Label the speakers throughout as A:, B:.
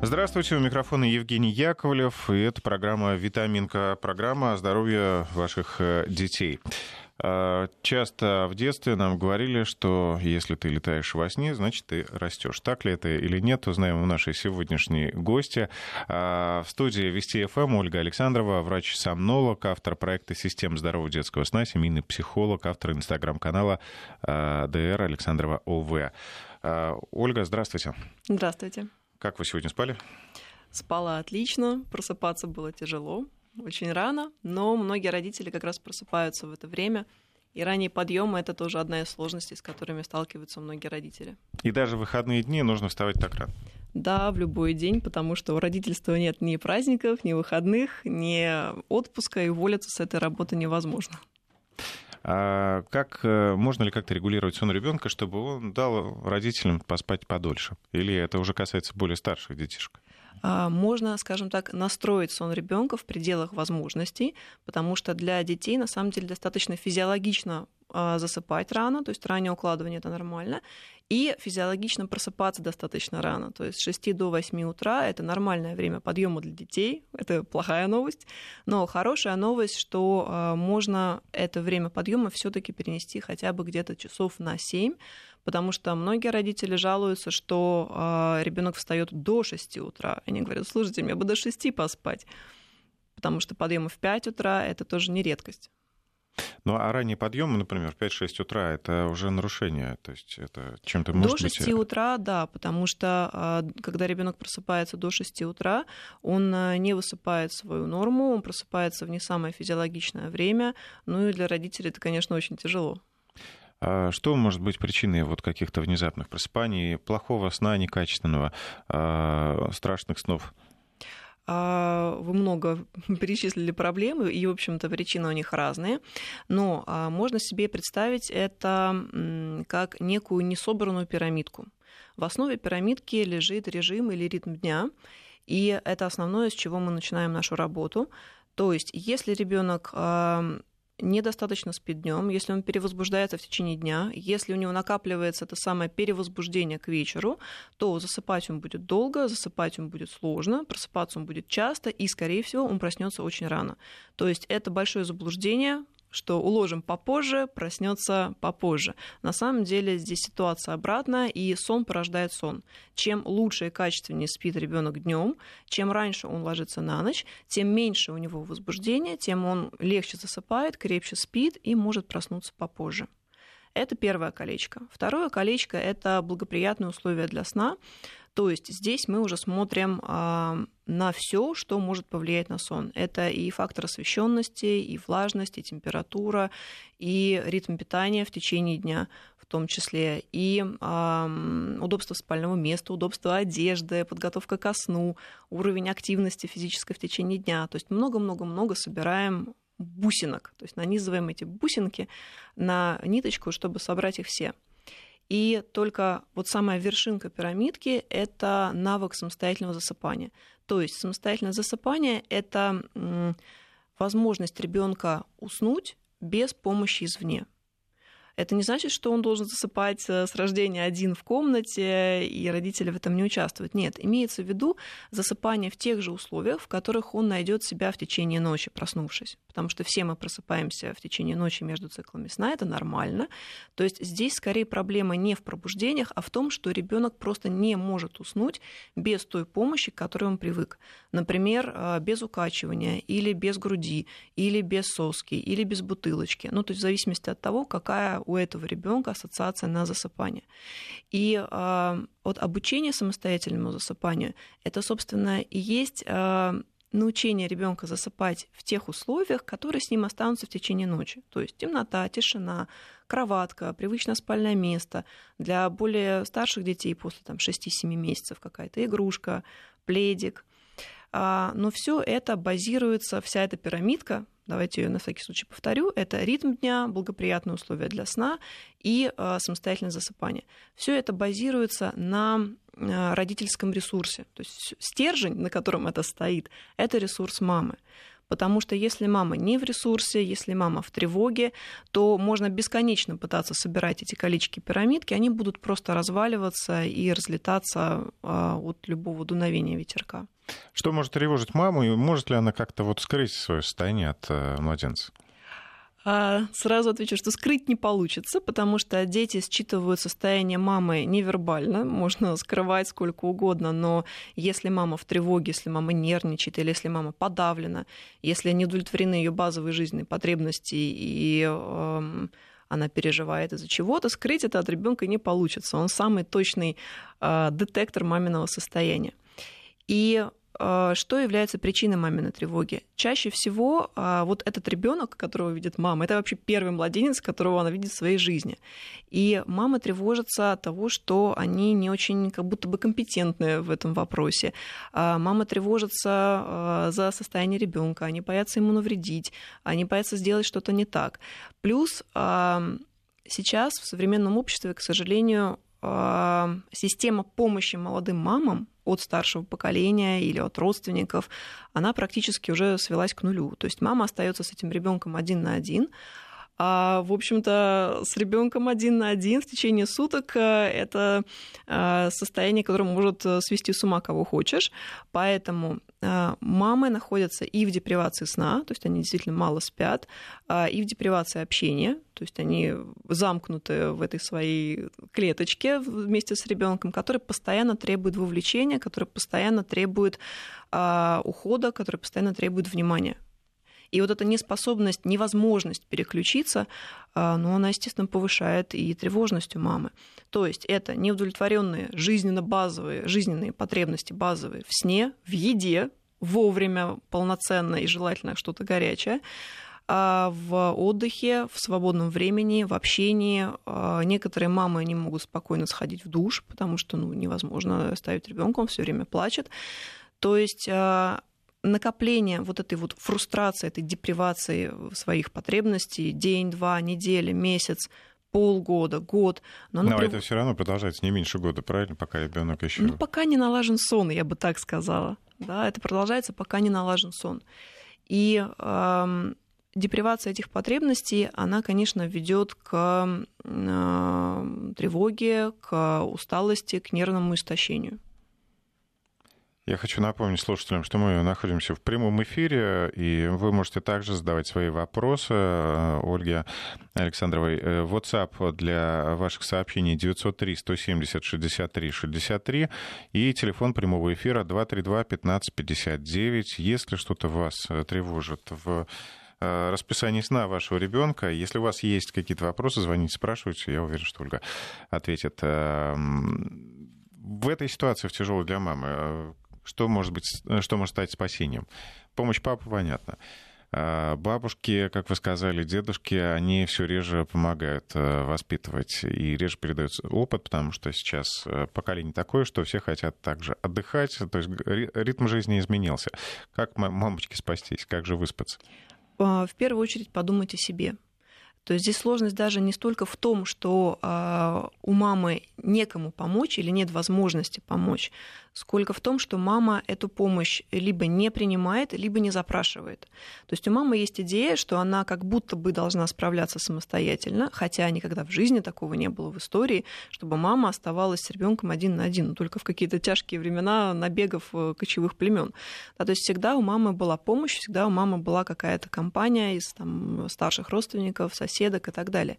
A: Здравствуйте, у микрофона Евгений Яковлев, и это программа «Витаминка», программа о здоровье ваших э, детей. А, часто в детстве нам говорили, что если ты летаешь во сне, значит, ты растешь. Так ли это или нет, узнаем у нашей сегодняшней гости. А, в студии Вести ФМ Ольга Александрова, врач-сомнолог, автор проекта «Система здорового детского сна», семейный психолог, автор инстаграм-канала а, ДР Александрова ОВ. Ольга, здравствуйте.
B: Здравствуйте.
A: Как вы сегодня спали?
B: Спала отлично, просыпаться было тяжело, очень рано, но многие родители как раз просыпаются в это время. И ранний подъем это тоже одна из сложностей, с которыми сталкиваются многие родители.
A: И даже в выходные дни нужно вставать так рано.
B: Да, в любой день, потому что у родительства нет ни праздников, ни выходных, ни отпуска, и уволиться с этой работы невозможно.
A: А как э, можно ли как-то регулировать сон ребенка, чтобы он дал родителям поспать подольше? Или это уже касается более старших детишек?
B: А, можно, скажем так, настроить сон ребенка в пределах возможностей, потому что для детей на самом деле достаточно физиологично засыпать рано, то есть раннее укладывание это нормально, и физиологично просыпаться достаточно рано, то есть с 6 до 8 утра это нормальное время подъема для детей, это плохая новость, но хорошая новость, что а, можно это время подъема все-таки перенести хотя бы где-то часов на 7, потому что многие родители жалуются, что э, ребенок встает до 6 утра. Они говорят, слушайте, мне бы до 6 поспать, потому что подъемы в 5 утра это тоже не редкость.
A: Ну, а ранний подъем, например, в 5-6 утра, это уже нарушение, то есть это чем-то может
B: До 6
A: быть...
B: Утра, да, потому что а, когда ребенок просыпается до 6 утра, он э, не высыпает свою норму, он просыпается в не самое физиологичное время, ну и для родителей это, конечно, очень тяжело.
A: А что может быть причиной вот каких-то внезапных просыпаний, плохого сна, некачественного, а, страшных снов?
B: А, вы много перечислили проблемы, и, в общем-то, причины у них разные. Но можно себе представить это как некую несобранную пирамидку. В основе пирамидки лежит режим или ритм дня, и это основное, с чего мы начинаем нашу работу. То есть, если ребенок недостаточно спит днем, если он перевозбуждается в течение дня, если у него накапливается это самое перевозбуждение к вечеру, то засыпать он будет долго, засыпать он будет сложно, просыпаться он будет часто, и, скорее всего, он проснется очень рано. То есть это большое заблуждение, что уложим попозже, проснется попозже. На самом деле здесь ситуация обратная, и сон порождает сон. Чем лучше и качественнее спит ребенок днем, чем раньше он ложится на ночь, тем меньше у него возбуждения, тем он легче засыпает, крепче спит и может проснуться попозже. Это первое колечко. Второе колечко – это благоприятные условия для сна. То есть здесь мы уже смотрим на все, что может повлиять на сон. Это и фактор освещенности, и влажность, и температура, и ритм питания в течение дня в том числе, и э, удобство спального места, удобство одежды, подготовка ко сну, уровень активности физической в течение дня. То есть много-много-много собираем бусинок, то есть нанизываем эти бусинки на ниточку, чтобы собрать их все. И только вот самая вершинка пирамидки – это навык самостоятельного засыпания. То есть самостоятельное засыпание – это возможность ребенка уснуть без помощи извне. Это не значит, что он должен засыпать э, с рождения один в комнате, и родители в этом не участвуют. Нет, имеется в виду засыпание в тех же условиях, в которых он найдет себя в течение ночи, проснувшись. Потому что все мы просыпаемся в течение ночи между циклами сна, это нормально. То есть здесь скорее проблема не в пробуждениях, а в том, что ребенок просто не может уснуть без той помощи, к которой он привык. Например, э, без укачивания, или без груди, или без соски, или без бутылочки. Ну, то есть в зависимости от того, какая у этого ребенка ассоциация на засыпание. И э, вот обучение самостоятельному засыпанию, это, собственно, и есть э, научение ребенка засыпать в тех условиях, которые с ним останутся в течение ночи. То есть темнота, тишина, кроватка, привычное спальное место. Для более старших детей после там, 6-7 месяцев какая-то игрушка, пледик. Но все это базируется, вся эта пирамидка давайте ее на всякий случай повторю, это ритм дня, благоприятные условия для сна и э, самостоятельное засыпание. Все это базируется на э, родительском ресурсе. То есть стержень, на котором это стоит, это ресурс мамы. Потому что если мама не в ресурсе, если мама в тревоге, то можно бесконечно пытаться собирать эти колечки пирамидки, они будут просто разваливаться и разлетаться а, от любого дуновения ветерка.
A: Что может тревожить маму, и может ли она как-то вот скрыть свое состояние от э, младенца?
B: А, сразу отвечу, что скрыть не получится, потому что дети считывают состояние мамы невербально. Можно скрывать сколько угодно, но если мама в тревоге, если мама нервничает, или если мама подавлена, если не удовлетворены ее базовые жизненные потребности и эм, она переживает из-за чего-то, скрыть это от ребенка не получится. Он самый точный э, детектор маминого состояния. И что является причиной маминой тревоги? Чаще всего а, вот этот ребенок, которого видит мама, это вообще первый младенец, которого она видит в своей жизни. И мама тревожится от того, что они не очень как будто бы компетентны в этом вопросе. А, мама тревожится за состояние ребенка, они боятся ему навредить, они боятся сделать что-то не так. Плюс сейчас в современном обществе, к сожалению, система помощи молодым мамам от старшего поколения или от родственников, она практически уже свелась к нулю. То есть мама остается с этим ребенком один на один, а, в общем-то, с ребенком один на один в течение суток э, это э, состояние, которое может э, свести с ума кого хочешь. Поэтому мамы находятся и в депривации сна, то есть они действительно мало спят, и в депривации общения, то есть они замкнуты в этой своей клеточке вместе с ребенком, который постоянно требует вовлечения, который постоянно требует ухода, который постоянно требует внимания. И вот эта неспособность, невозможность переключиться, а, ну, она, естественно, повышает и тревожность у мамы. То есть это неудовлетворенные жизненно базовые, жизненные потребности базовые в сне, в еде, вовремя, полноценно и желательно что-то горячее, а в отдыхе, в свободном времени, в общении. А, некоторые мамы не могут спокойно сходить в душ, потому что ну, невозможно оставить ребенка, он все время плачет. То есть накопление вот этой вот фрустрации, этой депривации своих потребностей день, два, неделя, месяц, полгода, год.
A: Но, но прив... это все равно продолжается не меньше года, правильно, пока ребенок еще.
B: Ну, пока не налажен сон, я бы так сказала. Да, это продолжается, пока не налажен сон. И э, депривация этих потребностей, она, конечно, ведет к э, тревоге, к усталости, к нервному истощению.
A: Я хочу напомнить слушателям, что мы находимся в прямом эфире, и вы можете также задавать свои вопросы э, Ольге Александровой. Э, WhatsApp для ваших сообщений 903-170-63-63 и телефон прямого эфира 232-1559. Если что-то вас э, тревожит в расписании сна вашего ребенка. Если у вас есть какие-то вопросы, звоните, спрашивайте. Я уверен, что Ольга ответит. Эм, в этой ситуации, в тяжелой для мамы, что может, быть, э, что может стать спасением? Помощь папы, понятно. А бабушки, как вы сказали, дедушки, они все реже помогают э, воспитывать и реже передают опыт, потому что сейчас э, поколение такое, что все хотят также отдыхать, то есть ритм жизни изменился. Как мамочки спастись, как же выспаться?
B: А, в первую очередь подумать о себе. То есть здесь сложность даже не столько в том, что э, у мамы некому помочь или нет возможности помочь, сколько в том, что мама эту помощь либо не принимает, либо не запрашивает. То есть у мамы есть идея, что она как будто бы должна справляться самостоятельно, хотя никогда в жизни такого не было в истории, чтобы мама оставалась с ребенком один на один, только в какие-то тяжкие времена набегов э, кочевых племен. Да, то есть всегда у мамы была помощь, всегда у мамы была какая-то компания из там, старших родственников, соседок и так далее.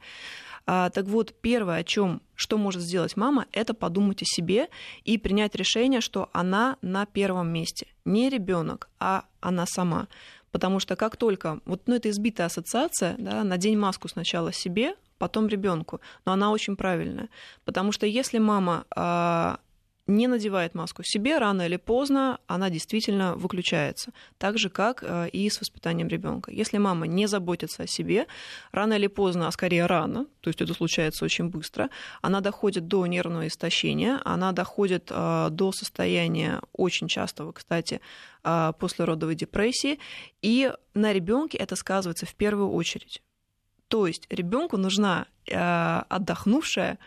B: А, так вот, первое, о чем, что может сделать мама, это подумать о себе и принять решение, что она на первом месте. Не ребенок, а она сама. Потому что как только, вот ну, это избитая ассоциация, да, надень маску сначала себе, потом ребенку, но она очень правильная. Потому что если мама а, не надевает маску себе, рано или поздно она действительно выключается. Так же, как э, и с воспитанием ребенка. Если мама не заботится о себе, рано или поздно, а скорее рано, то есть это случается очень быстро, она доходит до нервного истощения, она доходит э, до состояния очень частого, кстати, э, послеродовой депрессии, и на ребенке это сказывается в первую очередь. То есть ребенку нужна отдохнувшая,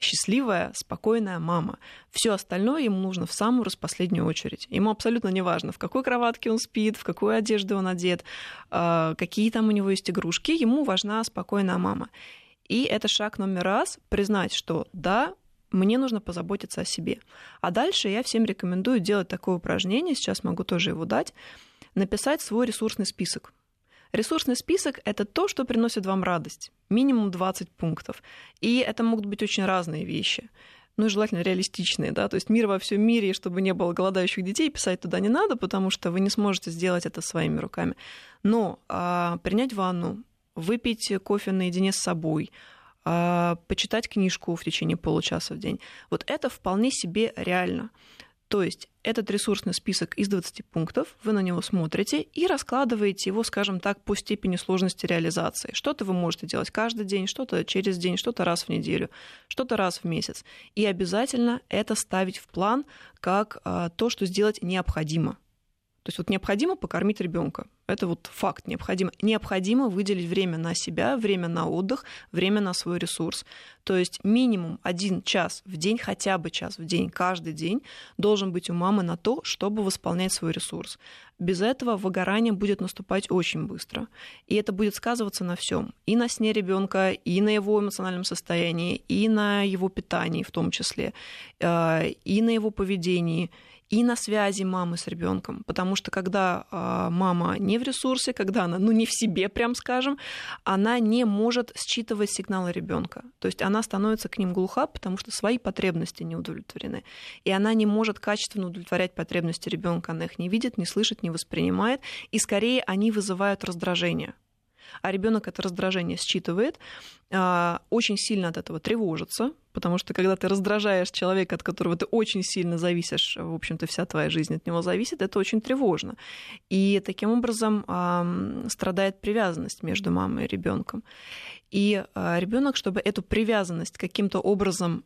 B: счастливая, спокойная мама. Все остальное ему нужно в самую распоследнюю очередь. Ему абсолютно не важно, в какой кроватке он спит, в какую одежду он одет, а, какие там у него есть игрушки. Ему важна спокойная мама. И это шаг номер раз — признать, что да, мне нужно позаботиться о себе. А дальше я всем рекомендую делать такое упражнение, сейчас могу тоже его дать, написать свой ресурсный список. Ресурсный список — это то, что приносит вам радость. Минимум 20 пунктов. И это могут быть очень разные вещи. Ну и желательно реалистичные, да, то есть мир во всем мире, и чтобы не было голодающих детей, писать туда не надо, потому что вы не сможете сделать это своими руками. Но а, принять ванну, выпить кофе наедине с собой, а, почитать книжку в течение получаса в день, вот это вполне себе реально. То есть этот ресурсный список из 20 пунктов, вы на него смотрите и раскладываете его, скажем так, по степени сложности реализации. Что-то вы можете делать каждый день, что-то через день, что-то раз в неделю, что-то раз в месяц. И обязательно это ставить в план как а, то, что сделать необходимо. То есть вот необходимо покормить ребенка. Это вот факт необходимо. Необходимо выделить время на себя, время на отдых, время на свой ресурс. То есть минимум один час в день, хотя бы час в день, каждый день должен быть у мамы на то, чтобы восполнять свой ресурс. Без этого выгорание будет наступать очень быстро. И это будет сказываться на всем. И на сне ребенка, и на его эмоциональном состоянии, и на его питании в том числе, э, и на его поведении, и на связи мамы с ребенком, потому что когда э, мама не в ресурсе, когда она, ну, не в себе, прям скажем, она не может считывать сигналы ребенка. То есть она становится к ним глуха, потому что свои потребности не удовлетворены. И она не может качественно удовлетворять потребности ребенка. Она их не видит, не слышит, не воспринимает. И скорее они вызывают раздражение а ребенок это раздражение считывает, а, очень сильно от этого тревожится, потому что когда ты раздражаешь человека, от которого ты очень сильно зависишь, в общем-то, вся твоя жизнь от него зависит, это очень тревожно. И таким образом страдает привязанность между мамой и ребенком. И а, ребенок, чтобы эту привязанность каким-то образом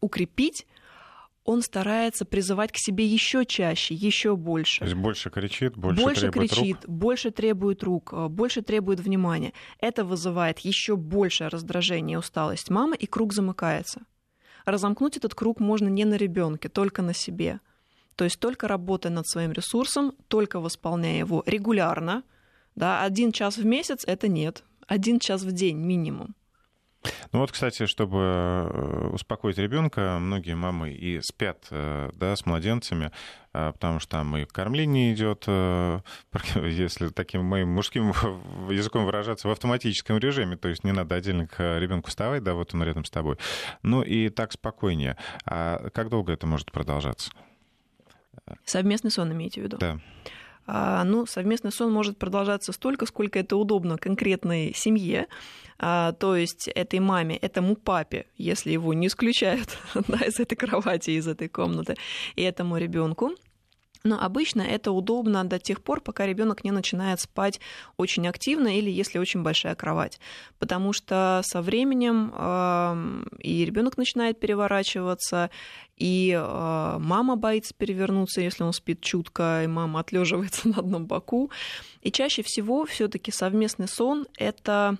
B: укрепить, он старается призывать к себе еще чаще, еще больше.
A: То есть больше кричит, больше,
B: больше
A: требует
B: кричит,
A: рук.
B: больше требует рук, э, больше требует внимания. Это вызывает еще большее раздражение и усталость мамы, и круг замыкается. Разомкнуть этот круг можно не на ребенке, только на себе. То есть только работая над своим ресурсом, только восполняя его регулярно. Да, один час в месяц это нет, один час в день минимум.
A: Ну вот, кстати, чтобы э, успокоить ребенка, многие мамы и спят э, да, с младенцами, э, потому что там и кормление идет, если таким моим мужским языком выражаться, в автоматическом режиме, то есть не надо отдельно к ребенку вставать, да, вот он рядом с тобой. Ну и так спокойнее. А как долго это может продолжаться?
B: Совместный сон имеете в виду?
A: Да.
B: А, ну, совместный сон может продолжаться столько, сколько это удобно конкретной семье, а, то есть этой маме, этому папе, если его не исключают да, из этой кровати, из этой комнаты, и этому ребенку. Но обычно это удобно до тех пор, пока ребенок не начинает спать очень активно или если очень большая кровать. Потому что со временем э, и ребенок начинает переворачиваться, и э, мама боится перевернуться, если он спит чутко, и мама отлеживается на одном боку. И чаще всего все-таки совместный сон это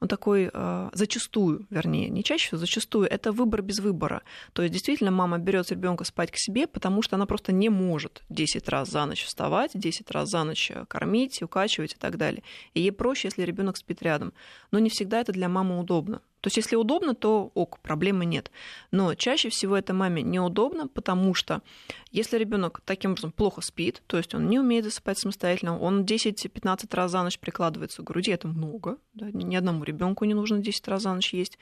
B: он такой э, зачастую, вернее, не чаще зачастую, это выбор без выбора. То есть действительно мама берет ребенка спать к себе, потому что она просто не может 10 раз за ночь вставать, 10 раз за ночь э, кормить, укачивать и так далее. И ей проще, если ребенок спит рядом. Но не всегда это для мамы удобно. То есть, если удобно, то ок, проблемы нет. Но чаще всего это маме неудобно, потому что если ребенок таким образом плохо спит, то есть он не умеет засыпать самостоятельно, он 10-15 раз за ночь прикладывается к груди, это много, да, ни одному ребенку не нужно 10 раз за ночь есть.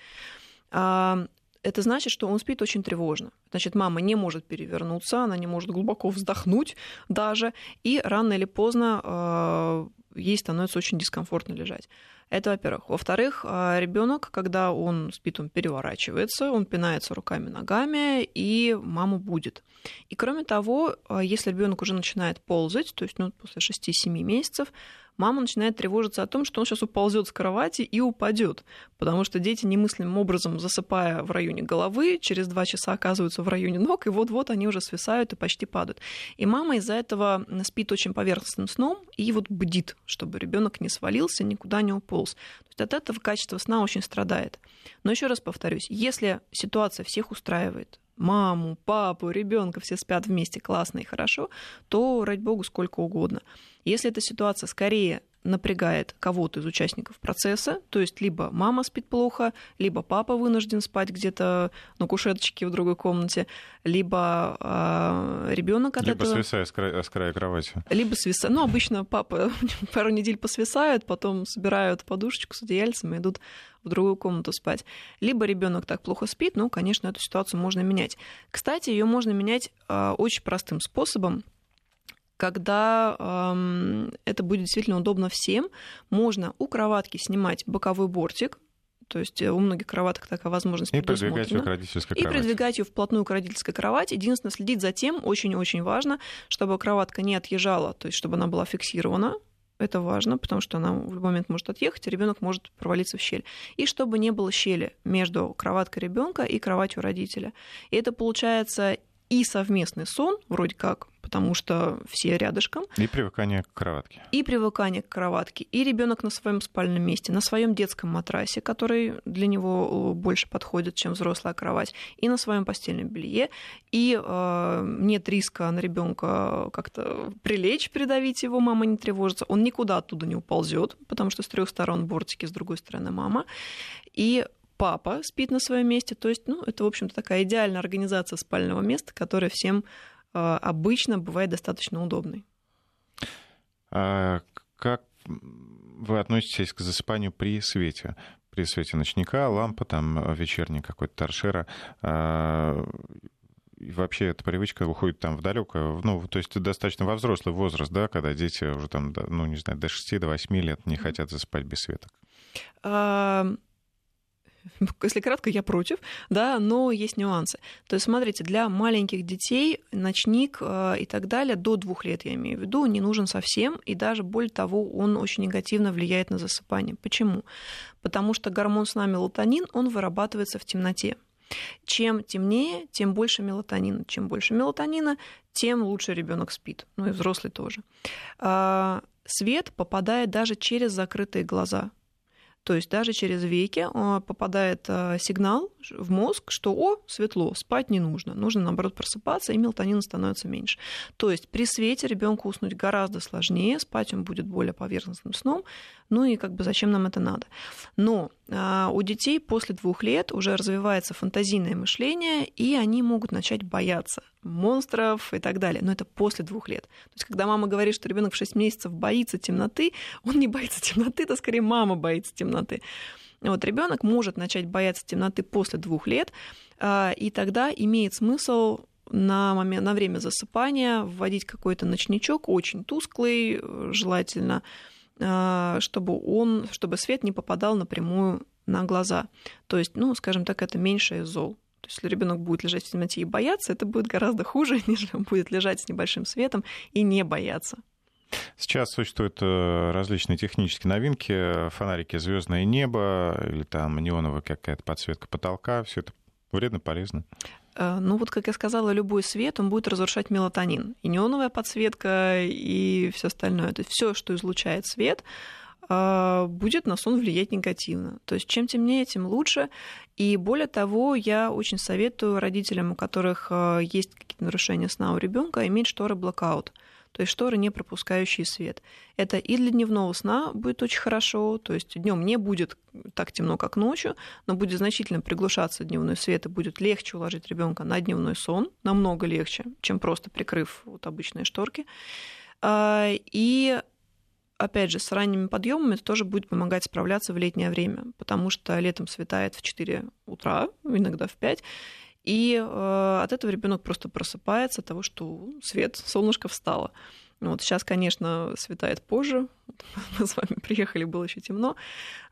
B: А, это значит, что он спит очень тревожно. Значит, мама не может перевернуться, она не может глубоко вздохнуть даже, и рано или поздно э, ей становится очень дискомфортно лежать. Это, во-первых. Во-вторых, а, ребенок, когда он спит, он переворачивается, он пинается руками, ногами, и мама будет. И кроме того, а, если ребенок уже начинает ползать, то есть ну, после 6-7 месяцев, мама начинает тревожиться о том, что он сейчас уползет с кровати и упадет, потому что дети немыслимым образом, засыпая в районе головы, через два часа оказываются в районе ног, и вот-вот они уже свисают и почти падают. И мама из-за этого спит очень поверхностным сном и вот бдит, чтобы ребенок не свалился, никуда не уполз. То есть от этого качество сна очень страдает. Но еще раз повторюсь, если ситуация всех устраивает, маму, папу, ребенка, все спят вместе классно и хорошо, то, ради богу, сколько угодно. Если эта ситуация скорее напрягает кого-то из участников процесса, то есть либо мама спит плохо, либо папа вынужден спать где-то на кушеточке в другой комнате, либо э, ребенок от
A: либо
B: этого...
A: Либо свисая с края, с края кровати.
B: Либо свисая. Ну, обычно папа пару недель посвисают, потом собирают подушечку с одеяльцем и идут в другую комнату спать. Либо ребенок так плохо спит, ну, конечно, эту ситуацию можно менять. Кстати, ее можно менять э, очень простым способом. Когда эм, это будет действительно удобно всем, можно у кроватки снимать боковой бортик, то есть у многих кроваток такая возможность
A: И продвигать ее к родительской
B: кровати. И продвигать ее вплотную к родительской кровати. Единственное, следить за тем, очень-очень важно, чтобы кроватка не отъезжала, то есть чтобы она была фиксирована, это важно, потому что она в любой момент может отъехать, и ребенок может провалиться в щель. И чтобы не было щели между кроваткой ребенка и кроватью родителя. И это получается и совместный сон, вроде как, потому что все рядышком.
A: И привыкание к кроватке.
B: И привыкание к кроватке. И ребенок на своем спальном месте, на своем детском матрасе, который для него больше подходит, чем взрослая кровать, и на своем постельном белье. И э, нет риска на ребенка как-то прилечь, придавить его, мама не тревожится. Он никуда оттуда не уползет, потому что с трех сторон бортики, с другой стороны мама. И папа спит на своем месте. То есть, ну, это, в общем-то, такая идеальная организация спального места, которая всем э, обычно бывает достаточно удобной.
A: А как вы относитесь к засыпанию при свете? При свете ночника, лампа, там, вечерний какой-то торшера. А, и вообще эта привычка уходит там в далекое, ну, то есть достаточно во взрослый возраст, да, когда дети уже там, ну, не знаю, до 6-8 до лет не хотят засыпать без светок.
B: если кратко, я против, да, но есть нюансы. То есть, смотрите, для маленьких детей ночник э, и так далее до двух лет, я имею в виду, не нужен совсем, и даже более того, он очень негативно влияет на засыпание. Почему? Потому что гормон сна мелатонин, он вырабатывается в темноте. Чем темнее, тем больше мелатонина. Чем больше мелатонина, тем лучше ребенок спит. Ну и взрослый тоже. А, свет попадает даже через закрытые глаза. То есть даже через веки а, попадает а, сигнал в мозг, что «О, светло, спать не нужно». Нужно, наоборот, просыпаться, и мелатонина становится меньше. То есть при свете ребенку уснуть гораздо сложнее, спать он будет более поверхностным сном, ну и как бы зачем нам это надо. Но у детей после двух лет уже развивается фантазийное мышление, и они могут начать бояться монстров и так далее. Но это после двух лет. То есть, когда мама говорит, что ребенок в 6 месяцев боится темноты, он не боится темноты, это скорее мама боится темноты. Вот ребенок может начать бояться темноты после двух лет, а, и тогда имеет смысл на, момент, на время засыпания вводить какой-то ночничок, очень тусклый, желательно а, чтобы он, чтобы свет не попадал напрямую на глаза. То есть, ну, скажем так, это меньшее зол. То есть, если ребенок будет лежать в темноте и бояться, это будет гораздо хуже, нежели он будет лежать с небольшим светом и не бояться.
A: Сейчас существуют э, различные технические новинки, фонарики звездное небо или там неоновая какая-то подсветка потолка. Все это вредно, полезно.
B: Э, ну вот, как я сказала, любой свет, он будет разрушать мелатонин. И неоновая подсветка, и все остальное. То есть все, что излучает свет, э, будет на сон влиять негативно. То есть чем темнее, тем лучше. И более того, я очень советую родителям, у которых э, есть какие-то нарушения сна у ребенка, иметь шторы блокаут то есть шторы, не пропускающие свет. Это и для дневного сна будет очень хорошо, то есть днем не будет так темно, как ночью, но будет значительно приглушаться дневной свет, и будет легче уложить ребенка на дневной сон, намного легче, чем просто прикрыв вот обычные шторки. А, и опять же, с ранними подъемами это тоже будет помогать справляться в летнее время, потому что летом светает в 4 утра, иногда в 5, и э, от этого ребенок просто просыпается от того, что свет, солнышко встало. Вот сейчас, конечно, светает позже. Мы с вами приехали, было еще темно.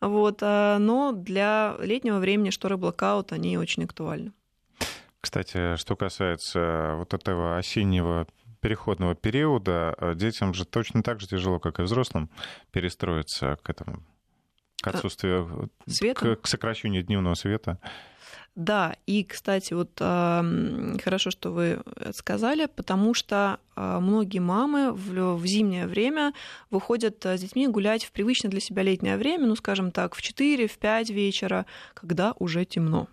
B: Вот, э, но для летнего времени шторы блокаут, они очень актуальны.
A: Кстати, что касается вот этого осеннего переходного периода. Детям же точно так же тяжело, как и взрослым, перестроиться к этому, к отсутствию, света? К, к сокращению дневного света.
B: Да, и, кстати, вот э, хорошо, что вы сказали, потому что э, многие мамы в, зимнее время выходят с детьми гулять в привычное для себя летнее время, ну, скажем так, в 4, в 5 вечера, когда уже темно.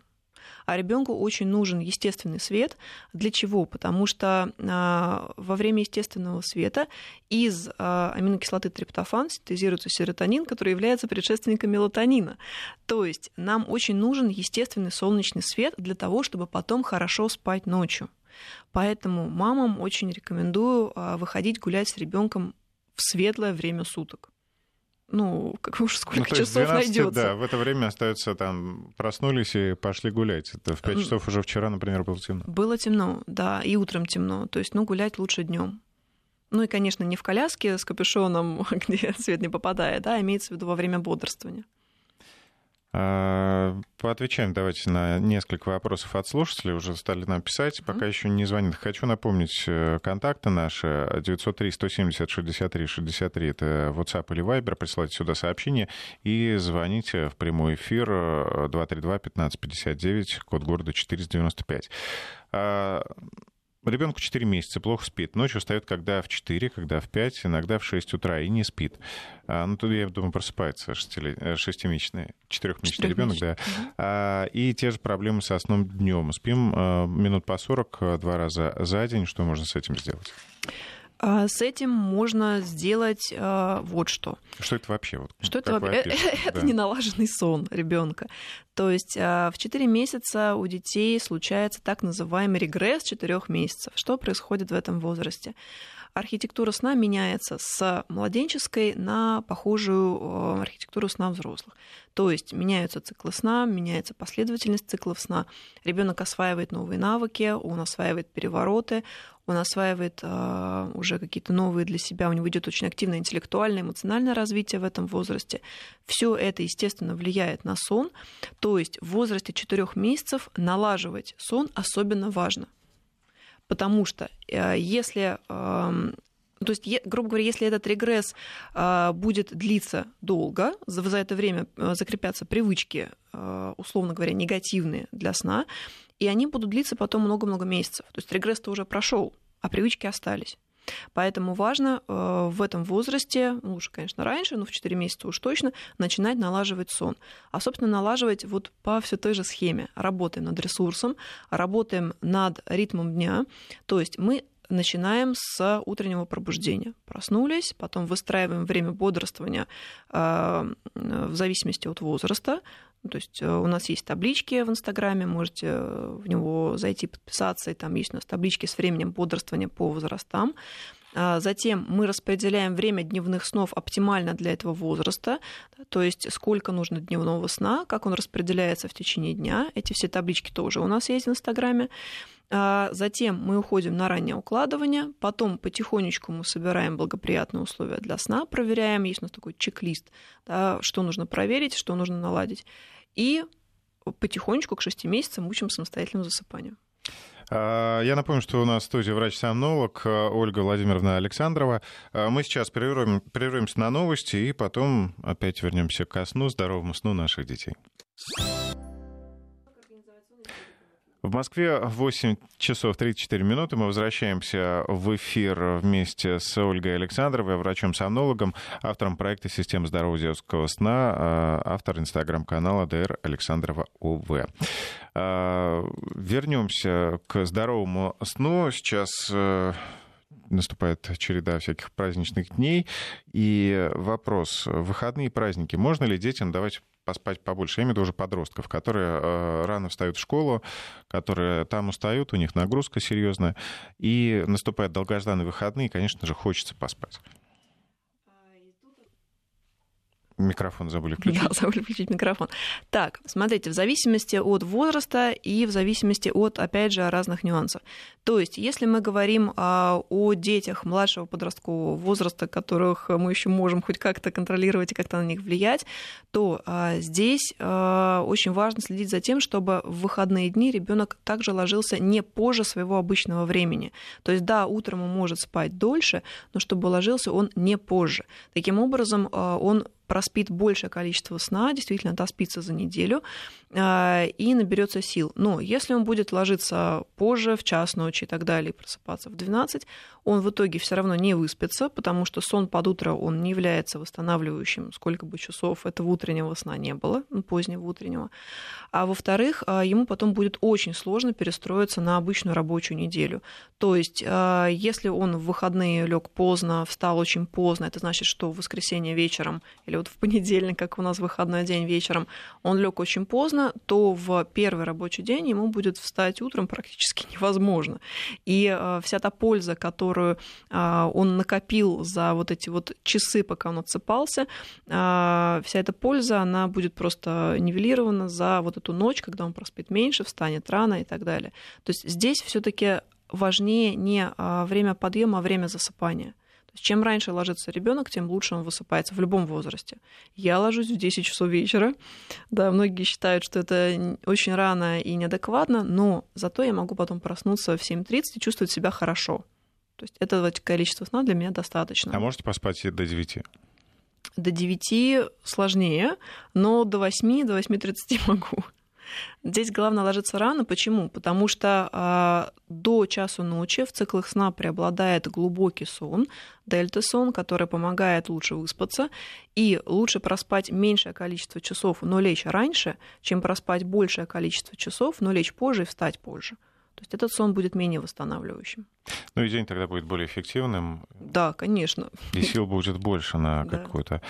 B: А ребенку очень нужен естественный свет. Для чего? Потому что а, во время естественного света из а, аминокислоты триптофан синтезируется серотонин, который является предшественником мелатонина. То есть нам очень нужен естественный солнечный свет для того, чтобы потом хорошо спать ночью. Поэтому мамам очень рекомендую а, выходить гулять с ребенком в светлое время суток ну, как уж сколько ну, часов 12, найдется.
A: Да, в это время остается там, проснулись и пошли гулять. Это в 5 часов уже вчера, например, было темно.
B: Было темно, да, и утром темно. То есть, ну, гулять лучше днем. Ну и, конечно, не в коляске с капюшоном, где свет не попадает, да, имеется в виду во время бодрствования.
A: А, поотвечаем давайте на несколько вопросов от слушателей. Уже стали нам писать, пока mm-hmm. еще не звонит. Хочу напомнить э, контакты наши. 903-170-63-63. Это WhatsApp или Viber. Присылайте сюда сообщение и звоните в прямой эфир 232-1559, э, код города 495. Ребенку 4 месяца, плохо спит. Ночью встает, когда в 4, когда в 5, иногда в 6 утра и не спит. А, ну, тут, я думаю, просыпается 6-месячный, 4-месячный ребенок, да. А, и те же проблемы со сном днем. Спим а, минут по 40 а, два раза за день. Что можно с этим сделать?
B: А, с этим можно сделать э, вот что.
A: Что это вообще? Вот,
B: что это вообще? Это да. неналаженный сон ребенка. То есть э, в 4 месяца у детей случается так называемый регресс 4 месяцев. Что происходит в этом возрасте? архитектура сна меняется с младенческой на похожую архитектуру сна взрослых. То есть меняются циклы сна, меняется последовательность циклов сна. Ребенок осваивает новые навыки, он осваивает перевороты, он осваивает э, уже какие-то новые для себя, у него идет очень активное интеллектуальное, эмоциональное развитие в этом возрасте. Все это, естественно, влияет на сон. То есть в возрасте 4 месяцев налаживать сон особенно важно потому что э, если эм, то есть, грубо говоря, если этот регресс э, будет длиться долго, за это время э, закрепятся привычки, условно говоря, негативные для сна, и они будут длиться потом много-много месяцев. То есть регресс-то уже прошел, а привычки остались. Поэтому важно э, в этом возрасте, ну, лучше, конечно, раньше, но в 4 месяца уж точно, начинать налаживать сон. А, собственно, налаживать вот по все той же схеме. Работаем над ресурсом, работаем над ритмом дня. То есть мы начинаем с утреннего пробуждения. Проснулись, потом выстраиваем время бодрствования э, в зависимости от возраста. Ну, то есть э, у нас есть таблички в Инстаграме, можете э, в него зайти, подписаться, и там есть у нас таблички с временем бодрствования по возрастам. А затем мы распределяем время дневных снов оптимально для этого возраста, то есть сколько нужно дневного сна, как он распределяется в течение дня. Эти все таблички тоже у нас есть в Инстаграме. А затем мы уходим на раннее укладывание, потом потихонечку мы собираем благоприятные условия для сна, проверяем, есть у нас такой чек-лист, да, что нужно проверить, что нужно наладить. И потихонечку к 6 месяцам учим самостоятельному засыпанию.
A: А, я напомню, что у нас в студии врач-сомнолог э, Ольга Владимировна Александрова. А, мы сейчас прерываем, прерываемся на новости и потом опять вернемся к сну, здоровому сну наших детей. В Москве 8 часов 34 минуты. Мы возвращаемся в эфир вместе с Ольгой Александровой, врачом-сомнологом, автором проекта «Система здорового детского сна», а, автор инстаграм-канала ДР Александрова ОВ. А, вернемся к здоровому сну. Сейчас э, наступает череда всяких праздничных дней. И вопрос, выходные праздники, можно ли детям давать поспать побольше. Я имею в виду уже подростков, которые э, рано встают в школу, которые там устают, у них нагрузка серьезная, и наступают долгожданные выходные, и, конечно же, хочется поспать. Микрофон забыли включить.
B: Да, забыли включить микрофон. Так, смотрите, в зависимости от возраста и в зависимости от, опять же, разных нюансов. То есть, если мы говорим а, о детях младшего подросткового возраста, которых мы еще можем хоть как-то контролировать и как-то на них влиять, то а, здесь а, очень важно следить за тем, чтобы в выходные дни ребенок также ложился не позже своего обычного времени. То есть, да, утром он может спать дольше, но чтобы ложился он не позже. Таким образом, он проспит большее количество сна, действительно отоспится за неделю а, и наберется сил. Но если он будет ложиться позже, в час ночи и так далее, и просыпаться в 12, он в итоге все равно не выспится, потому что сон под утро он не является восстанавливающим, сколько бы часов этого утреннего сна не было, ну, позднего утреннего. А во-вторых, а, ему потом будет очень сложно перестроиться на обычную рабочую неделю. То есть, а, если он в выходные лег поздно, встал очень поздно, это значит, что в воскресенье вечером или вот в понедельник, как у нас выходной день вечером, он лег очень поздно, то в первый рабочий день ему будет встать утром практически невозможно. И а, вся та польза, которую он накопил за вот эти вот часы, пока он отсыпался, вся эта польза, она будет просто нивелирована за вот эту ночь, когда он проспит меньше, встанет рано и так далее. То есть здесь все-таки важнее не время подъема, а время засыпания. Чем раньше ложится ребенок, тем лучше он высыпается в любом возрасте. Я ложусь в 10 часов вечера. Да, многие считают, что это очень рано и неадекватно, но зато я могу потом проснуться в 7.30 и чувствовать себя хорошо. То есть этого количества сна для меня достаточно.
A: А можете поспать до 9?
B: До 9 сложнее, но до 8, до 8.30 могу. Здесь главное ложиться рано. Почему? Потому что э, до часу ночи в циклах сна преобладает глубокий сон, дельта-сон, который помогает лучше выспаться, и лучше проспать меньшее количество часов, но лечь раньше, чем проспать большее количество часов, но лечь позже и встать позже. То есть этот сон будет менее восстанавливающим.
A: Ну и день тогда будет более эффективным.
B: Да, конечно.
A: И сил будет больше на какую-то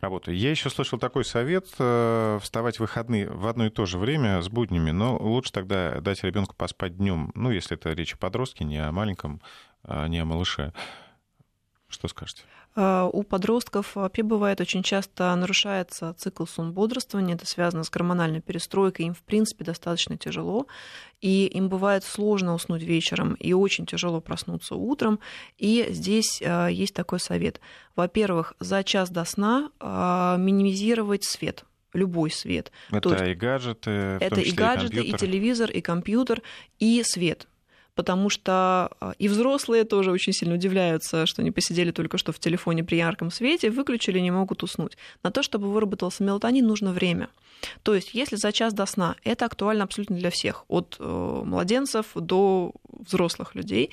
A: работу. Я еще слышал такой совет э, вставать в выходные в одно и то же время с буднями, но лучше тогда дать ребенку поспать днем. Ну, если это речь о подростке, не о маленьком, а не о малыше. Что скажете?
B: А, у подростков вообще бывает очень часто нарушается цикл сон бодрствования. Это связано с гормональной перестройкой. Им, в принципе, достаточно тяжело. И им бывает сложно уснуть вечером и очень тяжело проснуться утром. И здесь а, есть такой совет. Во-первых, за час до сна а, минимизировать свет любой свет.
A: Это есть, и гаджеты,
B: это и гаджеты, и, и телевизор, и компьютер, и свет потому что а, и взрослые тоже очень сильно удивляются, что они посидели только что в телефоне при ярком свете, выключили, не могут уснуть. На то, чтобы выработался мелатонин, нужно время. То есть, если за час до сна, это актуально абсолютно для всех, от э, младенцев до взрослых людей,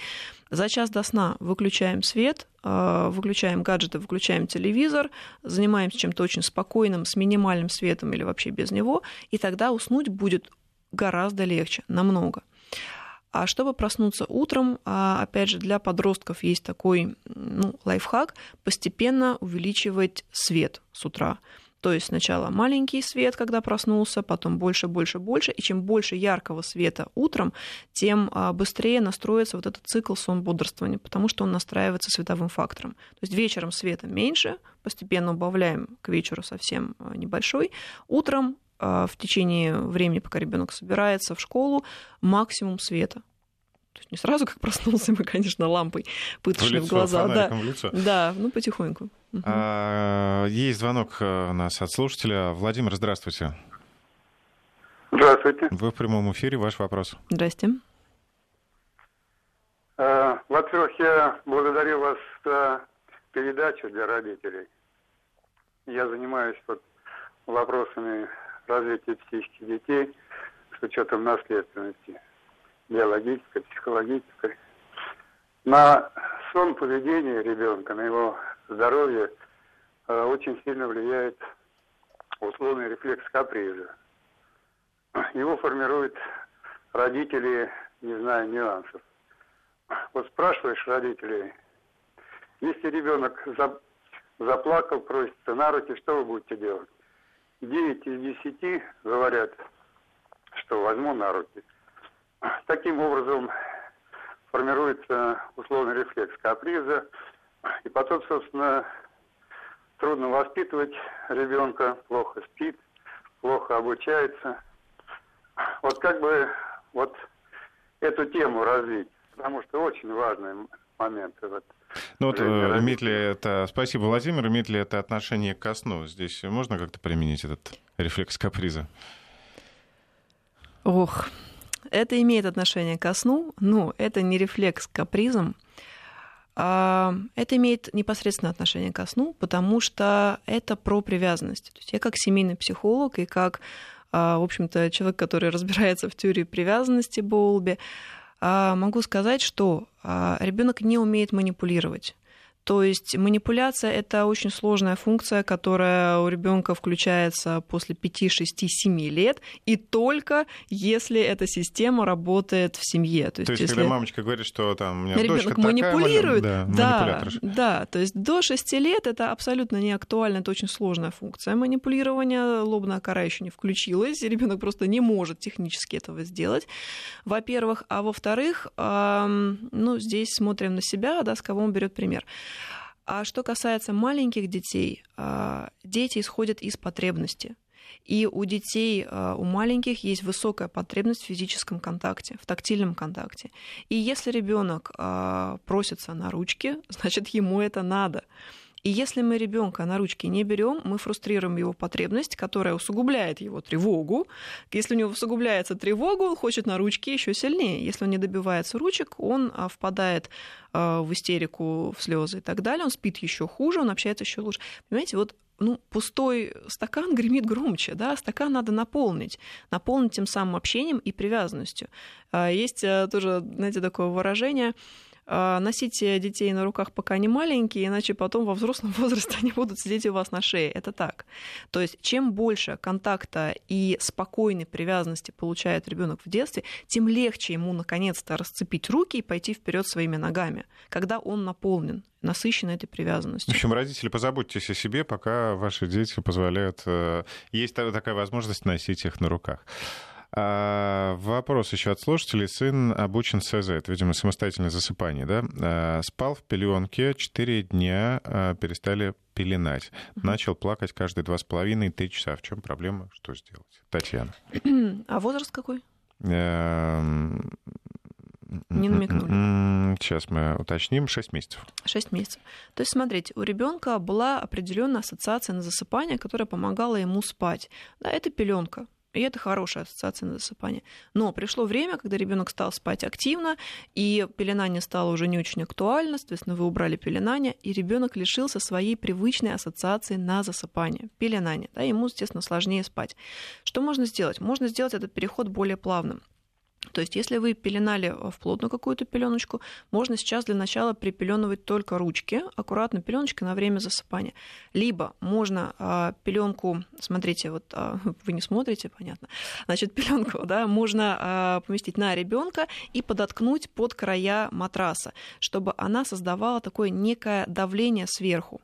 B: за час до сна выключаем свет, э, выключаем гаджеты, выключаем телевизор, занимаемся чем-то очень спокойным, с минимальным светом или вообще без него, и тогда уснуть будет гораздо легче, намного. А чтобы проснуться утром, а, опять же, для подростков есть такой ну, лайфхак, постепенно увеличивать свет с утра. То есть сначала маленький свет, когда проснулся, потом больше, больше, больше. И чем больше яркого света утром, тем а, быстрее настроится вот этот цикл сон-бодрствования, потому что он настраивается световым фактором. То есть вечером света меньше, постепенно убавляем к вечеру совсем а, небольшой. Утром в течение времени, пока ребенок собирается в школу, максимум света. То есть не сразу, как проснулся, мы, конечно, лампой пыточной в, в глаза. Да.
A: В лицо.
B: да, ну потихоньку.
A: А, есть звонок э, у нас от слушателя. Владимир, здравствуйте.
C: Здравствуйте.
A: Вы в прямом эфире, ваш вопрос.
B: Здрасте.
C: А, во-первых, я благодарю вас за передачу для родителей. Я занимаюсь вот вопросами развития психики детей с учетом наследственности биологической, психологической. На сон поведения ребенка, на его здоровье э, очень сильно влияет условный рефлекс каприза. Его формируют родители, не зная нюансов. Вот спрашиваешь родителей, если ребенок заплакал, просится на руки, что вы будете делать? 9 из 10 говорят, что возьму на руки. Таким образом формируется условный рефлекс каприза, и потом, собственно, трудно воспитывать ребенка, плохо спит, плохо обучается. Вот как бы вот эту тему развить, потому что очень важный момент. Вот.
A: Ну вот, э, имеет ли это, спасибо, Владимир, имеет ли это отношение к сну? Здесь можно как-то применить этот рефлекс каприза?
B: Ох, это имеет отношение ко сну, но это не рефлекс к капризам, а это имеет непосредственное отношение ко сну, потому что это про привязанность. То есть я как семейный психолог и как, а, в общем-то, человек, который разбирается в теории привязанности Боулби, могу сказать, что а, ребенок не умеет манипулировать. То есть манипуляция это очень сложная функция, которая у ребенка включается после 5, 6, 7 лет, и только если эта система работает в семье.
A: То есть, то есть если... когда мамочка говорит, что там у меня
B: ребенок манипулирует, такая, да, да, да, то есть до 6 лет это абсолютно не актуально, это очень сложная функция манипулирования, лобная кора еще не включилась, и ребенок просто не может технически этого сделать. Во-первых, а во-вторых, ну здесь смотрим на себя, да, с кого он берет пример. А что касается маленьких детей, а, дети исходят из потребности. И у детей, а, у маленьких есть высокая потребность в физическом контакте, в тактильном контакте. И если ребенок а, просится на ручки, значит, ему это надо. И если мы ребенка на ручки не берем, мы фрустрируем его потребность, которая усугубляет его тревогу. Если у него усугубляется тревога, он хочет на ручки еще сильнее. Если он не добивается ручек, он а, впадает а, в истерику, в слезы и так далее. Он спит еще хуже, он общается еще лучше. Понимаете, вот ну, пустой стакан гремит громче, да, стакан надо наполнить, наполнить тем самым общением и привязанностью. А, есть тоже, знаете, такое выражение, носите детей на руках, пока они маленькие, иначе потом во взрослом возрасте они будут сидеть у вас на шее. Это так. То есть чем больше контакта и спокойной привязанности получает ребенок в детстве, тем легче ему наконец-то расцепить руки и пойти вперед своими ногами, когда он наполнен насыщен этой привязанностью.
A: В общем, родители, позаботьтесь о себе, пока ваши дети позволяют... Э, есть такая возможность носить их на руках. А, вопрос еще от слушателей. Сын обучен СЗ, это, видимо, самостоятельное засыпание, да? А, спал в пеленке, 4 дня а, перестали пеленать. Начал плакать каждые два с половиной три часа. В чем проблема? Что сделать? Татьяна.
B: А возраст какой?
A: Эм,
B: Не намекнули.
A: Сейчас мы уточним. 6 месяцев.
B: 6 месяцев. То есть, смотрите, у ребенка была определенная ассоциация на засыпание, которая помогала ему спать. Да, это пеленка. И это хорошая ассоциация на засыпание. Но пришло время, когда ребенок стал спать активно, и пеленание стало уже не очень актуально, соответственно, вы убрали пеленание, и ребенок лишился своей привычной ассоциации на засыпание, пеленание. Да, ему, естественно, сложнее спать. Что можно сделать? Можно сделать этот переход более плавным. То есть, если вы пеленали в плотную какую-то пеленочку, можно сейчас для начала припеленывать только ручки, аккуратно пеленочкой на время засыпания. Либо можно а, пеленку, смотрите, вот а, вы не смотрите, понятно, значит, пеленку, да, можно а, поместить на ребенка и подоткнуть под края матраса, чтобы она создавала такое некое давление сверху.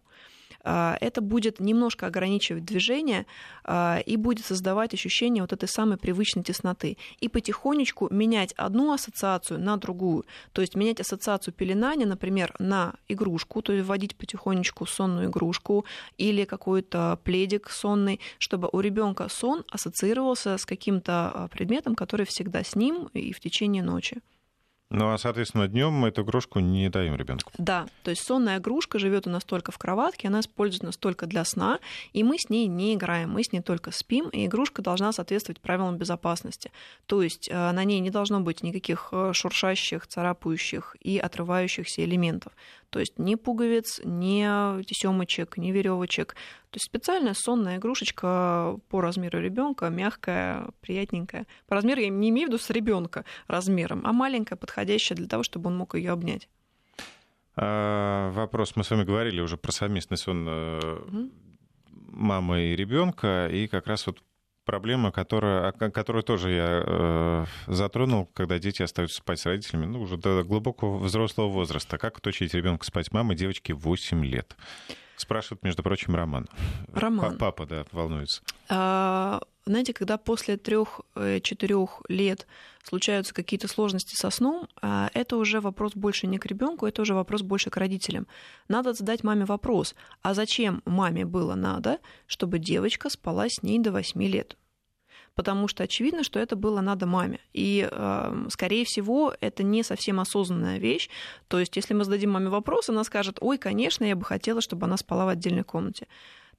B: А, это будет немножко ограничивать движение а, и будет создавать ощущение вот этой самой привычной тесноты. И потихонечку менять одну ассоциацию на другую. То есть менять ассоциацию пеленания, например, на игрушку, то есть вводить потихонечку сонную игрушку или какой-то пледик сонный, чтобы у ребенка сон ассоциировался с каким-то а, предметом, который всегда с ним и в течение ночи.
A: Ну, а, соответственно, днем мы эту игрушку не даем ребенку.
B: Да, то есть сонная игрушка живет у нас только в кроватке, она используется только для сна, и мы с ней не играем, мы с ней только спим, и игрушка должна соответствовать правилам безопасности. То есть э, на ней не должно быть никаких э, шуршащих, царапающих и отрывающихся элементов. То есть ни пуговиц, ни тесемочек, ни веревочек. То есть специальная сонная игрушечка по размеру ребенка, мягкая, приятненькая. По размеру я не имею в виду с ребенка размером, а маленькая, подходящая для того, чтобы он мог ее обнять.
A: А, вопрос. Мы с вами говорили уже про совместный сон угу. мамы и ребенка, и как раз вот проблема, которая, которую тоже я э, затронул, когда дети остаются спать с родителями, ну, уже до глубокого взрослого возраста. Как отучить ребенка спать мамой девочки 8 лет? Спрашивает, между прочим, Роман.
B: Роман.
A: Папа, да, волнуется.
B: А, знаете, когда после трех-четырех лет случаются какие-то сложности со сном, а, это уже вопрос больше не к ребенку, это уже вопрос больше к родителям. Надо задать маме вопрос, а зачем маме было надо, чтобы девочка спала с ней до 8 лет? Потому что очевидно, что это было надо маме. И, э, скорее всего, это не совсем осознанная вещь. То есть, если мы зададим маме вопрос, она скажет, ой, конечно, я бы хотела, чтобы она спала в отдельной комнате.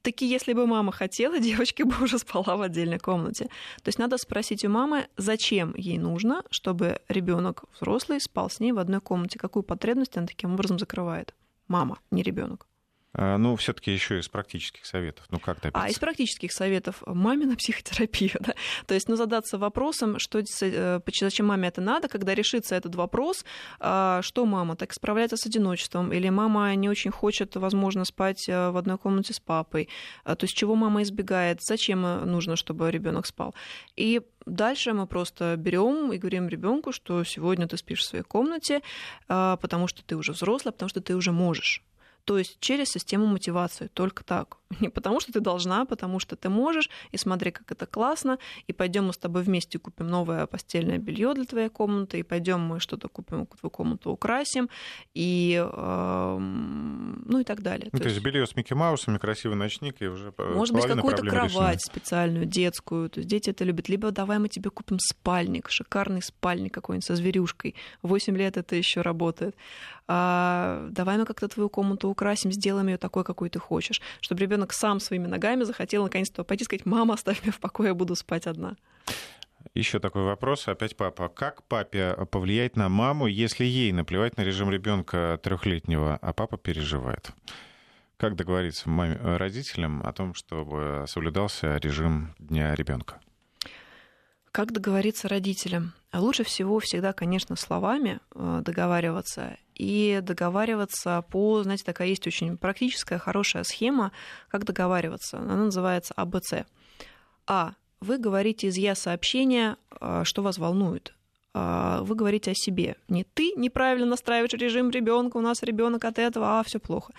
B: Таки, если бы мама хотела, девочка бы уже спала в отдельной комнате. То есть надо спросить у мамы, зачем ей нужно, чтобы ребенок взрослый спал с ней в одной комнате, какую потребность она таким образом закрывает. Мама, не ребенок.
A: А, ну, все-таки еще из практических советов. Ну, как добиться?
B: А из практических советов мамина психотерапия. Да? То есть, ну, задаться вопросом, что, э, зачем маме это надо, когда решится этот вопрос, а, что мама так справляется с одиночеством, или мама не очень хочет, возможно, спать э, в одной комнате с папой, а, то есть, чего мама избегает, зачем э, нужно, чтобы ребенок спал. И Дальше мы просто берем и говорим ребенку, что сегодня ты спишь в своей комнате, потому что ты уже взрослый, потому что ты уже можешь. То есть через систему мотивации, только так. Не потому, что ты должна, а потому что ты можешь, и смотри, как это классно, и пойдем мы с тобой вместе купим новое постельное белье для твоей комнаты, и пойдем мы что-то купим, твою комнату украсим, и э, ну и так далее.
A: Ну, то, то есть белье с Микки Маусом, красивый ночник, и уже
B: Может быть, какую-то кровать решена. специальную, детскую, то есть дети это любят. Либо давай мы тебе купим спальник, шикарный спальник какой-нибудь со зверюшкой. Восемь лет это еще работает. А, давай мы как-то твою комнату украсим, сделаем ее такой, какой ты хочешь, чтобы ребенок сам своими ногами захотел наконец-то пойти и сказать, мама, оставь меня в покое, я буду спать одна.
A: Еще такой вопрос, опять папа. Как папе повлиять на маму, если ей наплевать на режим ребенка трехлетнего, а папа переживает? Как договориться маме, родителям о том, чтобы соблюдался режим дня ребенка?
B: Как договориться родителям? Лучше всего всегда, конечно, словами э, договариваться и договариваться по, знаете, такая есть очень практическая, хорошая схема, как договариваться. Она называется АБЦ. А. Вы говорите из «я» сообщения, э, что вас волнует. А, вы говорите о себе. Не ты неправильно настраиваешь режим ребенка, у нас ребенок от этого, а все плохо.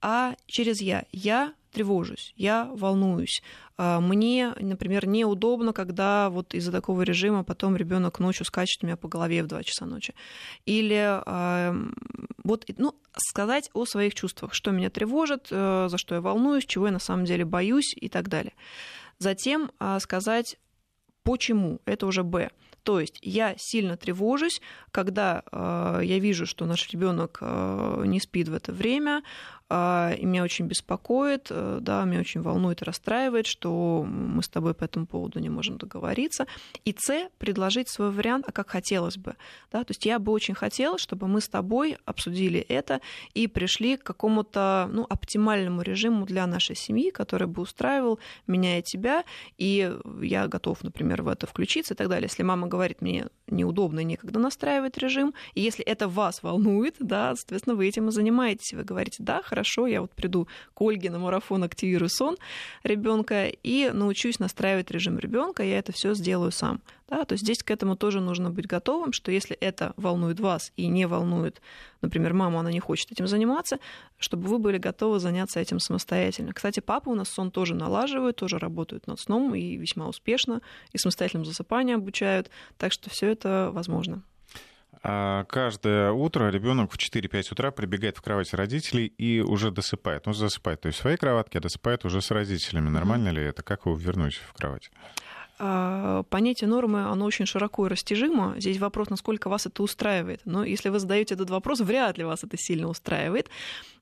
B: А через я. Я тревожусь, я волнуюсь. А, мне, например, неудобно, когда вот из-за такого режима потом ребенок ночью скачет у меня по голове в 2 часа ночи. Или вот, ну, сказать о своих чувствах, что меня тревожит, э, за что я волнуюсь, чего я на самом деле боюсь и так далее. Затем а, сказать почему, это уже Б. То есть я сильно тревожусь, когда э, я вижу, что наш ребенок э, не спит в это время, и меня очень беспокоит, э, да, меня очень волнует и расстраивает, что мы с тобой по этому поводу не можем договориться. И С предложить свой вариант, а как хотелось бы. Да? То есть я бы очень хотела, чтобы мы с тобой обсудили это и пришли к какому-то ну, оптимальному режиму для нашей семьи, который бы устраивал меня и тебя, и я готов, например, в это включиться и так далее. Если мама говорит, мне неудобно и некогда настраивать режим. И если это вас волнует, да, соответственно, вы этим и занимаетесь. Вы говорите, да, хорошо, я вот приду к Ольге на марафон «Активирую сон» ребенка и научусь настраивать режим ребенка, я это все сделаю сам. Да, то есть здесь к этому тоже нужно быть готовым, что если это волнует вас и не волнует, например, маму, она не хочет этим заниматься, чтобы вы были готовы заняться этим самостоятельно. Кстати, папа у нас сон тоже налаживают, тоже работают над сном и весьма успешно, и самостоятельному засыпанию обучают, так что все это возможно.
A: А каждое утро ребенок в 4-5 утра прибегает в кровать родителей и уже досыпает. Ну, засыпает, то есть в своей кроватке, а досыпает уже с родителями. Нормально mm-hmm. ли это? Как его вернуть в кровать?
B: А, понятие нормы, оно очень широко и растяжимо. Здесь вопрос, насколько вас это устраивает. Но если вы задаете этот вопрос, вряд ли вас это сильно устраивает.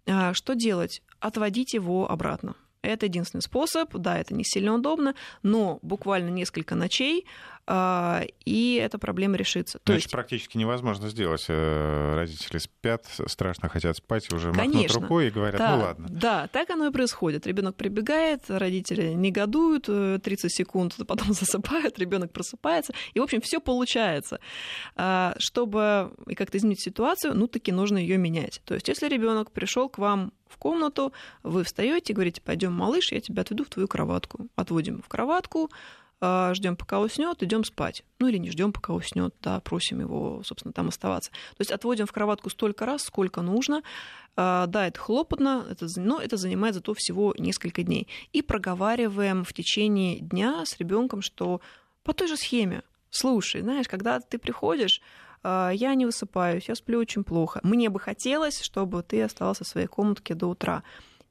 B: А, что делать? Отводить его обратно. Это единственный способ. Да, это не сильно удобно, но буквально несколько ночей и эта проблема решится.
A: То есть практически невозможно сделать. Э, родители спят, страшно хотят спать, уже Конечно. махнут рукой и говорят,
B: да,
A: ну ладно.
B: Да, так оно и происходит. Ребенок прибегает, родители негодуют 30 э, секунд, потом засыпают, ребенок просыпается, и, в общем, все получается. А, чтобы как-то изменить ситуацию, ну, таки нужно ее менять. То есть, если ребенок пришел к вам в комнату, вы встаете и говорите, пойдем, малыш, я тебя отведу в твою кроватку. Отводим в кроватку, а, ждем, пока уснет, идем спать. Ну или не ждем, пока уснет, да, просим его, собственно, там оставаться. То есть отводим в кроватку столько раз, сколько нужно. А, да, это хлопотно, это, но это занимает зато всего несколько дней. И проговариваем в течение дня с ребенком, что по той же схеме. Слушай, знаешь, когда ты приходишь, а, я не высыпаюсь, я сплю очень плохо. Мне бы хотелось, чтобы ты остался в своей комнатке до утра.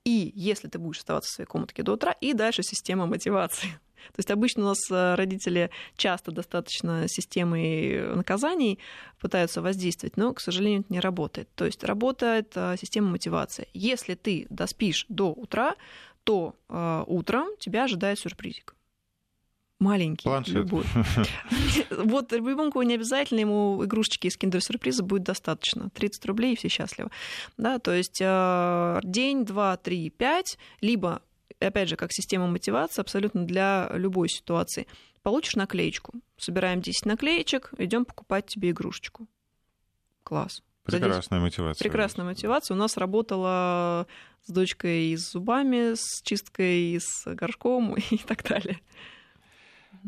B: И если ты будешь оставаться в своей комнатке до утра, и дальше система мотивации. То есть обычно у нас э, родители часто достаточно системой наказаний пытаются воздействовать, но, к сожалению, это не работает. То есть работает э, система мотивации. Если ты доспишь до утра, то э, утром тебя ожидает сюрпризик маленький.
A: Планшет.
B: Любой. Вот ребенку не обязательно, ему игрушечки из киндер-сюрприза будет достаточно. 30 рублей, и все счастливы. Да, то есть э, день, два, три, пять, либо, опять же, как система мотивации, абсолютно для любой ситуации. Получишь наклеечку. Собираем 10 наклеечек, идем покупать тебе игрушечку. Класс.
A: Прекрасная мотивация.
B: Прекрасная мотивация. У нас работала с дочкой и с зубами, с чисткой, и с горшком и так далее.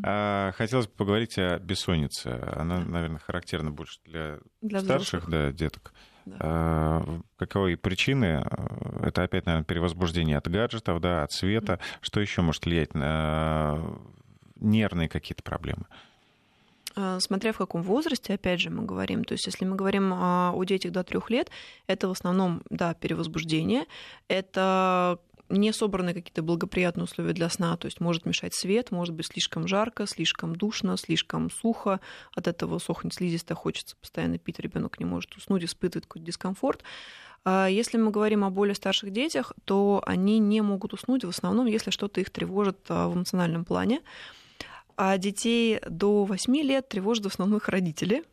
A: А, хотелось бы поговорить о бессоннице. Она, наверное, характерна больше для, для старших да, деток. Да. А, каковы причины? Это опять, наверное, перевозбуждение от гаджетов, да, от света. Mm-hmm. Что еще может влиять на нервные какие-то проблемы?
B: А, смотря в каком возрасте, опять же, мы говорим. То есть, если мы говорим о детях до трех лет, это в основном, да, перевозбуждение, это не собраны какие-то благоприятные условия для сна, то есть может мешать свет, может быть слишком жарко, слишком душно, слишком сухо, от этого сохнет слизистая, хочется постоянно пить, ребенок не может уснуть, испытывает какой-то дискомфорт. А если мы говорим о более старших детях, то они не могут уснуть в основном, если что-то их тревожит а, в эмоциональном плане. А детей до 8 лет тревожат в основном их родители.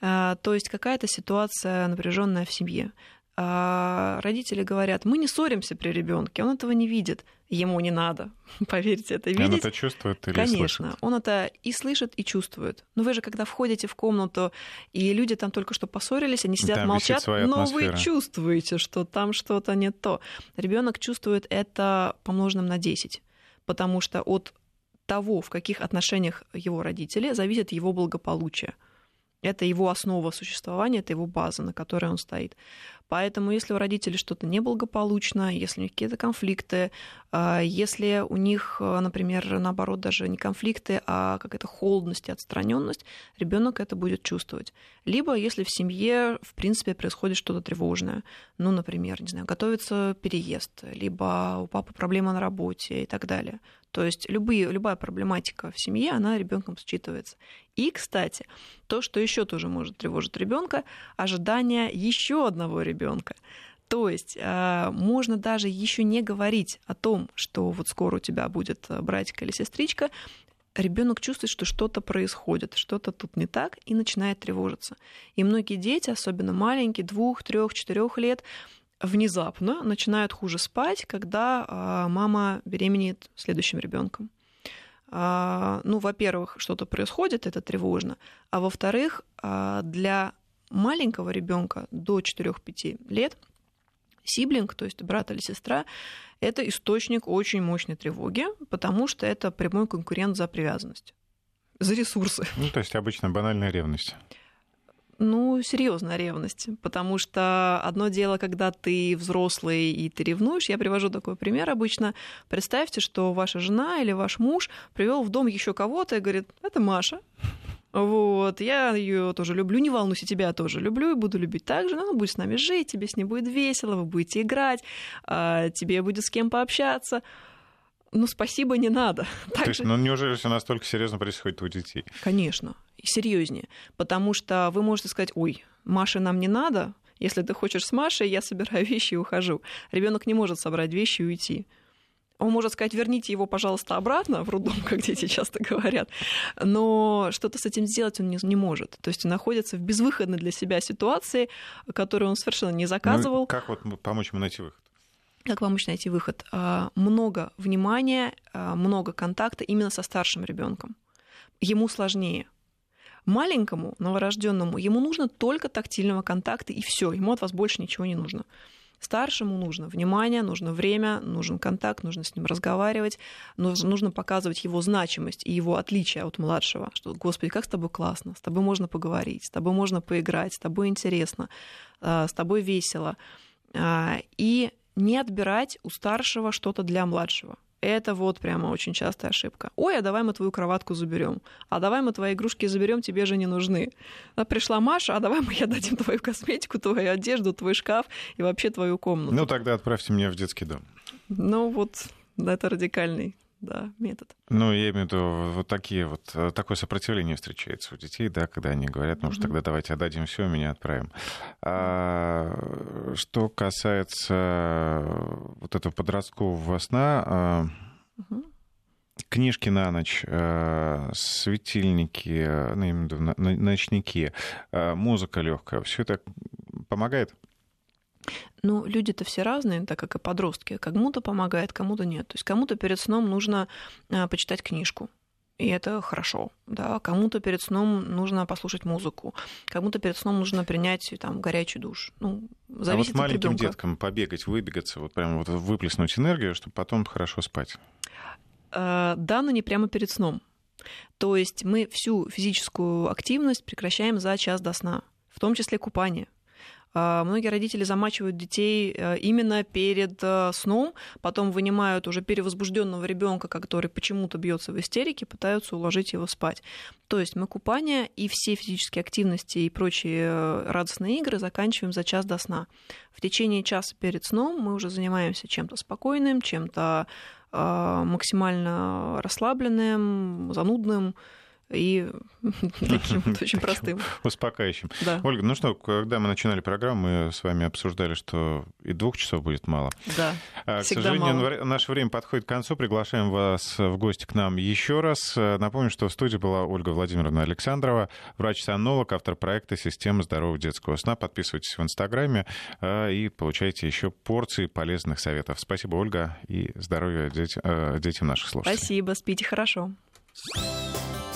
B: А, то есть какая-то ситуация напряженная в семье. А родители говорят, мы не ссоримся при ребенке, он этого не видит, ему не надо, поверьте, это видеть.
A: Он это чувствует или
B: Конечно,
A: слышит?
B: он это и слышит, и чувствует. Но вы же, когда входите в комнату, и люди там только что поссорились, они сидят, там молчат, но вы чувствуете, что там что-то не то. Ребенок чувствует это помноженным на 10, потому что от того, в каких отношениях его родители, зависит его благополучие. Это его основа существования, это его база, на которой он стоит. Поэтому, если у родителей что-то неблагополучно, если у них какие-то конфликты, а, если у них, а, например, наоборот, даже не конфликты, а какая-то холодность и отстраненность, ребенок это будет чувствовать. Либо если в семье, в принципе, происходит что-то тревожное, ну, например, не знаю, готовится переезд, либо у папы проблема на работе и так далее. То есть любые, любая проблематика в семье, она ребенком считывается. И, кстати, то, что еще тоже может тревожить ребенка, ожидание еще одного ребенка. То есть э, можно даже еще не говорить о том, что вот скоро у тебя будет э, братик или сестричка, ребенок чувствует, что что-то происходит, что-то тут не так, и начинает тревожиться. И многие дети, особенно маленькие, двух, трех, четырех лет, внезапно начинают хуже спать, когда а, мама беременеет следующим ребенком. А, ну, во-первых, что-то происходит, это тревожно, а во-вторых, а, для маленького ребенка до 4-5 лет сиблинг, то есть брат или сестра, это источник очень мощной тревоги, потому что это прямой конкурент за привязанность, за ресурсы.
A: Ну, то есть обычно банальная ревность
B: ну, серьезная ревность, потому что одно дело, когда ты взрослый и ты ревнуешь, я привожу такой пример обычно. Представьте, что ваша жена или ваш муж привел в дом еще кого-то и говорит, это Маша, вот, я ее тоже люблю, не волнуйся, тебя тоже люблю и буду любить так же, но она будет с нами жить, тебе с ней будет весело, вы будете играть, а, тебе будет с кем пообщаться ну, спасибо, не надо.
A: То есть, ну, неужели все настолько серьезно происходит у детей?
B: Конечно, серьезнее. Потому что вы можете сказать, ой, Маше нам не надо, если ты хочешь с Машей, я собираю вещи и ухожу. Ребенок не может собрать вещи и уйти. Он может сказать, верните его, пожалуйста, обратно в роддом, как дети часто говорят, но что-то с этим сделать он не, не может. То есть он находится в безвыходной для себя ситуации, которую он совершенно не заказывал. Ну,
A: как вот помочь ему найти выход?
B: Как помочь найти выход? А, много внимания, а, много контакта именно со старшим ребенком. Ему сложнее. Маленькому новорожденному ему нужно только тактильного контакта, и все, ему от вас больше ничего не нужно. Старшему нужно внимание, нужно время, нужен контакт, нужно с ним разговаривать, нужно показывать его значимость и его отличие от младшего. Что, господи, как с тобой классно, с тобой можно поговорить, с тобой можно поиграть, с тобой интересно, э, с тобой весело. А, и не отбирать у старшего что-то для младшего. Это вот прямо очень частая ошибка. Ой, а давай мы твою кроватку заберем. А давай мы твои игрушки заберем, тебе же не нужны. А пришла Маша, а давай мы ей дадим твою косметику, твою одежду, твой шкаф и вообще твою комнату.
A: Ну тогда отправьте меня в детский дом.
B: Ну вот, это радикальный да, метод.
A: Ну, я имею в виду, вот такие вот, э, такое сопротивление встречается у детей, да, когда они говорят, ну, mm-hmm. тогда давайте отдадим все, меня отправим. А, что касается вот этого подросткового сна, mm-hmm. книжки на ночь, светильники, ночники, музыка легкая, все это помогает?
B: Ну, люди-то все разные, так как и подростки. Кому-то помогает, кому-то нет. То есть кому-то перед сном нужно а, почитать книжку. И это хорошо, да. Кому-то перед сном нужно послушать музыку, кому-то перед сном нужно принять там горячий душ. Ну,
A: зависит а вот маленьким от деткам побегать, выбегаться, вот прямо вот выплеснуть энергию, чтобы потом хорошо спать.
B: А, да, но не прямо перед сном. То есть мы всю физическую активность прекращаем за час до сна, в том числе купание. А, многие родители замачивают детей э, именно перед э, сном, потом вынимают уже перевозбужденного ребенка, который почему-то бьется в истерике, пытаются уложить его спать. То есть мы купание и все физические активности и прочие э, радостные игры заканчиваем за час до сна. В течение часа перед сном мы уже занимаемся чем-то спокойным, чем-то максимально расслабленным, занудным, и таким вот очень простым.
A: Успокаивающим. Да. Ольга, ну что, когда мы начинали программу, мы с вами обсуждали, что и двух часов будет мало.
B: Да,
A: а, К сожалению, мало. наше время подходит к концу. Приглашаем вас в гости к нам еще раз. Напомню, что в студии была Ольга Владимировна Александрова, врач-сонолог, автор проекта «Система здорового детского сна». Подписывайтесь в Инстаграме а, и получайте еще порции полезных советов. Спасибо, Ольга, и здоровья детям, детям наших слушателей.
B: Спасибо, спите хорошо.